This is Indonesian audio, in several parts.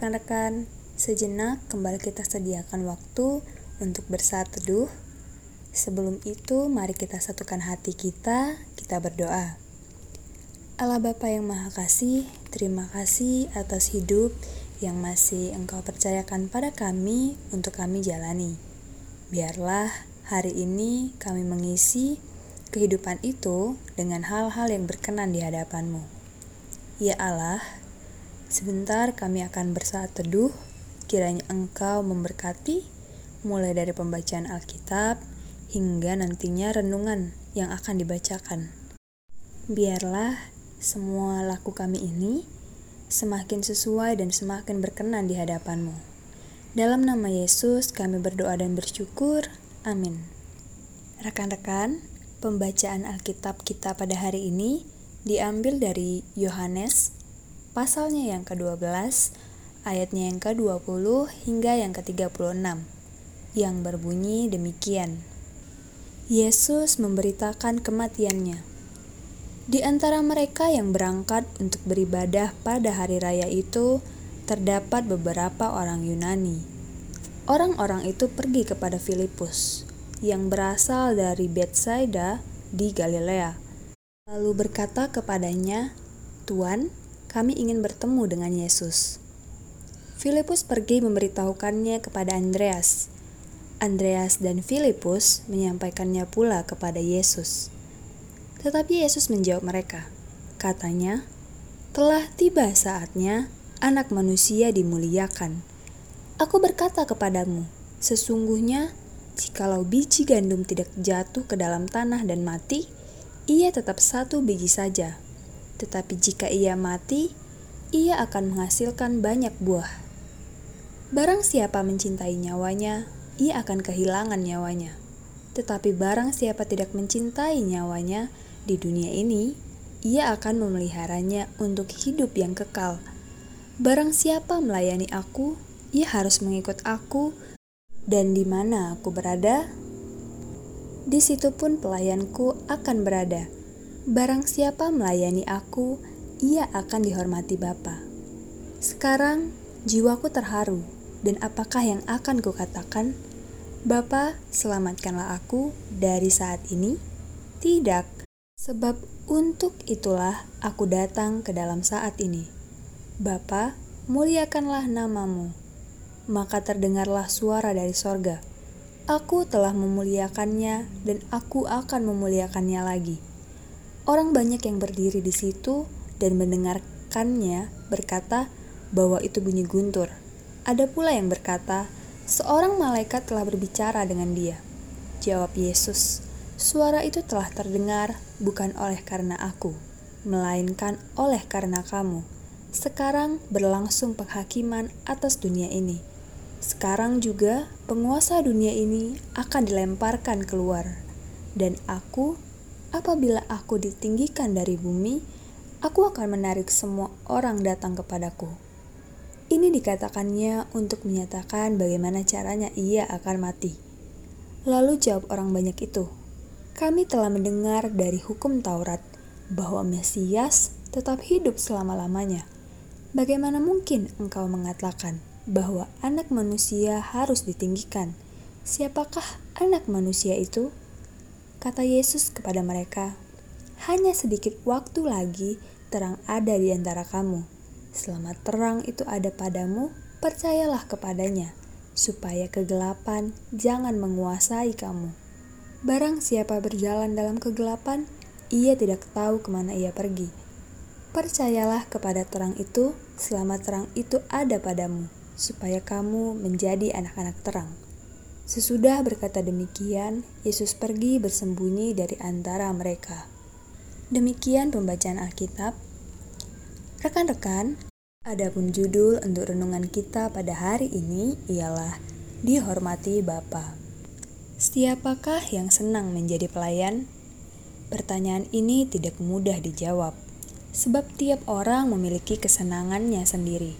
rekan-rekan, sejenak kembali kita sediakan waktu untuk bersaat teduh. Sebelum itu, mari kita satukan hati kita, kita berdoa. Allah Bapa yang Maha Kasih, terima kasih atas hidup yang masih Engkau percayakan pada kami untuk kami jalani. Biarlah hari ini kami mengisi kehidupan itu dengan hal-hal yang berkenan di hadapan-Mu. Ya Allah, Sebentar kami akan bersaat teduh, kiranya Engkau memberkati mulai dari pembacaan Alkitab hingga nantinya renungan yang akan dibacakan. Biarlah semua laku kami ini semakin sesuai dan semakin berkenan di hadapan-Mu. Dalam nama Yesus kami berdoa dan bersyukur. Amin. Rekan-rekan, pembacaan Alkitab kita pada hari ini diambil dari Yohanes pasalnya yang ke-12, ayatnya yang ke-20 hingga yang ke-36, yang berbunyi demikian. Yesus memberitakan kematiannya. Di antara mereka yang berangkat untuk beribadah pada hari raya itu, terdapat beberapa orang Yunani. Orang-orang itu pergi kepada Filipus, yang berasal dari Bethsaida di Galilea. Lalu berkata kepadanya, "Tuan, kami ingin bertemu dengan Yesus. Filipus pergi memberitahukannya kepada Andreas. Andreas dan Filipus menyampaikannya pula kepada Yesus. Tetapi Yesus menjawab mereka, katanya, "Telah tiba saatnya Anak Manusia dimuliakan. Aku berkata kepadamu, sesungguhnya jikalau biji gandum tidak jatuh ke dalam tanah dan mati, ia tetap satu biji saja, tetapi jika ia mati, ia akan menghasilkan banyak buah. Barang siapa mencintai nyawanya, ia akan kehilangan nyawanya. Tetapi barang siapa tidak mencintai nyawanya di dunia ini, ia akan memeliharanya untuk hidup yang kekal. Barang siapa melayani aku, ia harus mengikut aku, dan di mana aku berada, di situ pun pelayanku akan berada Barang siapa melayani aku, ia akan dihormati Bapa. Sekarang jiwaku terharu, dan apakah yang akan kukatakan? Bapa, selamatkanlah aku dari saat ini? Tidak, sebab untuk itulah aku datang ke dalam saat ini. Bapa, muliakanlah namamu. Maka terdengarlah suara dari sorga. Aku telah memuliakannya dan aku akan memuliakannya lagi Orang banyak yang berdiri di situ dan mendengarkannya berkata bahwa itu bunyi guntur. Ada pula yang berkata, seorang malaikat telah berbicara dengan dia. Jawab Yesus, suara itu telah terdengar bukan oleh karena aku, melainkan oleh karena kamu. Sekarang berlangsung penghakiman atas dunia ini. Sekarang juga penguasa dunia ini akan dilemparkan keluar, dan aku apabila aku ditinggikan dari bumi, aku akan menarik semua orang datang kepadaku. Ini dikatakannya untuk menyatakan bagaimana caranya ia akan mati. Lalu jawab orang banyak itu, kami telah mendengar dari hukum Taurat bahwa Mesias tetap hidup selama-lamanya. Bagaimana mungkin engkau mengatakan bahwa anak manusia harus ditinggikan? Siapakah anak manusia itu? Kata Yesus kepada mereka, "Hanya sedikit waktu lagi terang ada di antara kamu. Selama terang itu ada padamu, percayalah kepadanya, supaya kegelapan jangan menguasai kamu. Barang siapa berjalan dalam kegelapan, ia tidak tahu ke mana ia pergi. Percayalah kepada terang itu, selama terang itu ada padamu, supaya kamu menjadi anak-anak terang." Sesudah berkata demikian, Yesus pergi bersembunyi dari antara mereka. Demikian pembacaan Alkitab. Rekan-rekan, adapun judul untuk renungan kita pada hari ini ialah Dihormati Bapa. Siapakah yang senang menjadi pelayan? Pertanyaan ini tidak mudah dijawab, sebab tiap orang memiliki kesenangannya sendiri.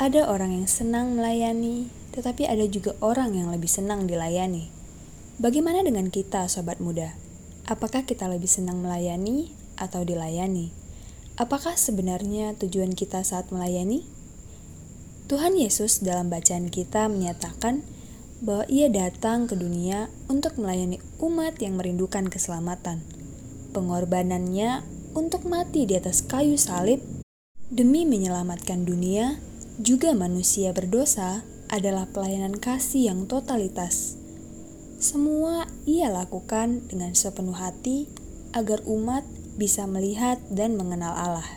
Ada orang yang senang melayani, tetapi ada juga orang yang lebih senang dilayani. Bagaimana dengan kita, sobat muda? Apakah kita lebih senang melayani atau dilayani? Apakah sebenarnya tujuan kita saat melayani? Tuhan Yesus dalam bacaan kita menyatakan bahwa ia datang ke dunia untuk melayani umat yang merindukan keselamatan. Pengorbanannya untuk mati di atas kayu salib demi menyelamatkan dunia, juga manusia berdosa, adalah pelayanan kasih yang totalitas. Semua ia lakukan dengan sepenuh hati agar umat bisa melihat dan mengenal Allah.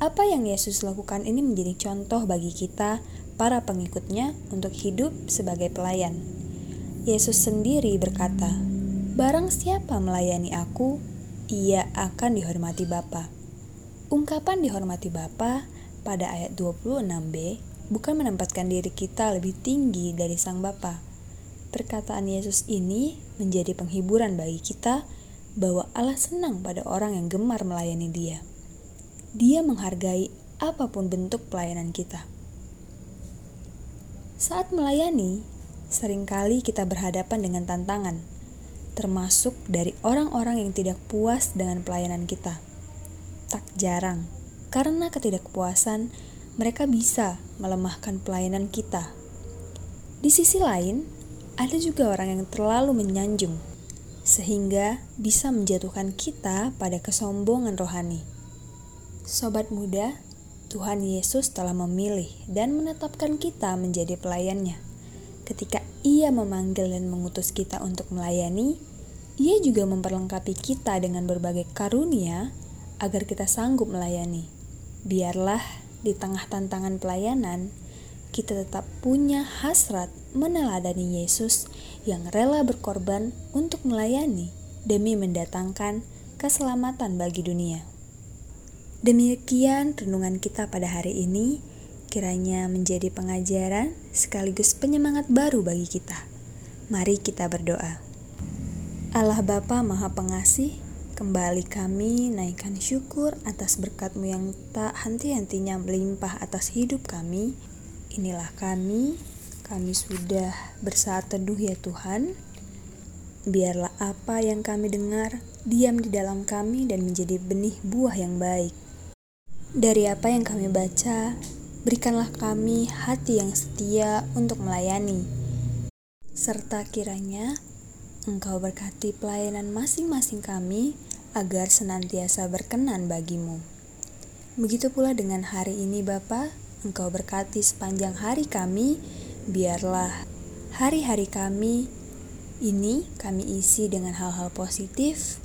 Apa yang Yesus lakukan ini menjadi contoh bagi kita, para pengikutnya, untuk hidup sebagai pelayan. Yesus sendiri berkata, Barang siapa melayani aku, ia akan dihormati Bapa. Ungkapan dihormati Bapa pada ayat 26b bukan menempatkan diri kita lebih tinggi dari Sang Bapa. Perkataan Yesus ini menjadi penghiburan bagi kita bahwa Allah senang pada orang yang gemar melayani Dia. Dia menghargai apa pun bentuk pelayanan kita. Saat melayani, sering kali kita berhadapan dengan tantangan, termasuk dari orang-orang yang tidak puas dengan pelayanan kita. Tak jarang, karena ketidakpuasan, mereka bisa melemahkan pelayanan kita. Di sisi lain, ada juga orang yang terlalu menyanjung, sehingga bisa menjatuhkan kita pada kesombongan rohani. Sobat muda, Tuhan Yesus telah memilih dan menetapkan kita menjadi pelayannya. Ketika ia memanggil dan mengutus kita untuk melayani, ia juga memperlengkapi kita dengan berbagai karunia agar kita sanggup melayani. Biarlah di tengah tantangan pelayanan, kita tetap punya hasrat meneladani Yesus yang rela berkorban untuk melayani demi mendatangkan keselamatan bagi dunia. Demikian renungan kita pada hari ini, kiranya menjadi pengajaran sekaligus penyemangat baru bagi kita. Mari kita berdoa. Allah Bapa Maha Pengasih, kembali kami naikkan syukur atas berkatmu yang tak henti-hentinya melimpah atas hidup kami. Inilah kami, kami sudah bersaat teduh ya Tuhan. Biarlah apa yang kami dengar diam di dalam kami dan menjadi benih buah yang baik. Dari apa yang kami baca, berikanlah kami hati yang setia untuk melayani, serta kiranya Engkau berkati pelayanan masing-masing kami agar senantiasa berkenan bagimu. Begitu pula dengan hari ini Bapa, Engkau berkati sepanjang hari kami, biarlah hari-hari kami ini kami isi dengan hal-hal positif,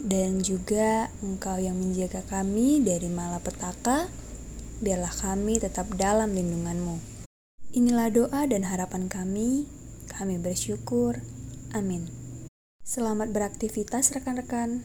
dan juga Engkau yang menjaga kami dari malapetaka, biarlah kami tetap dalam lindunganmu. Inilah doa dan harapan kami, kami bersyukur. Amin. Selamat beraktivitas rekan-rekan.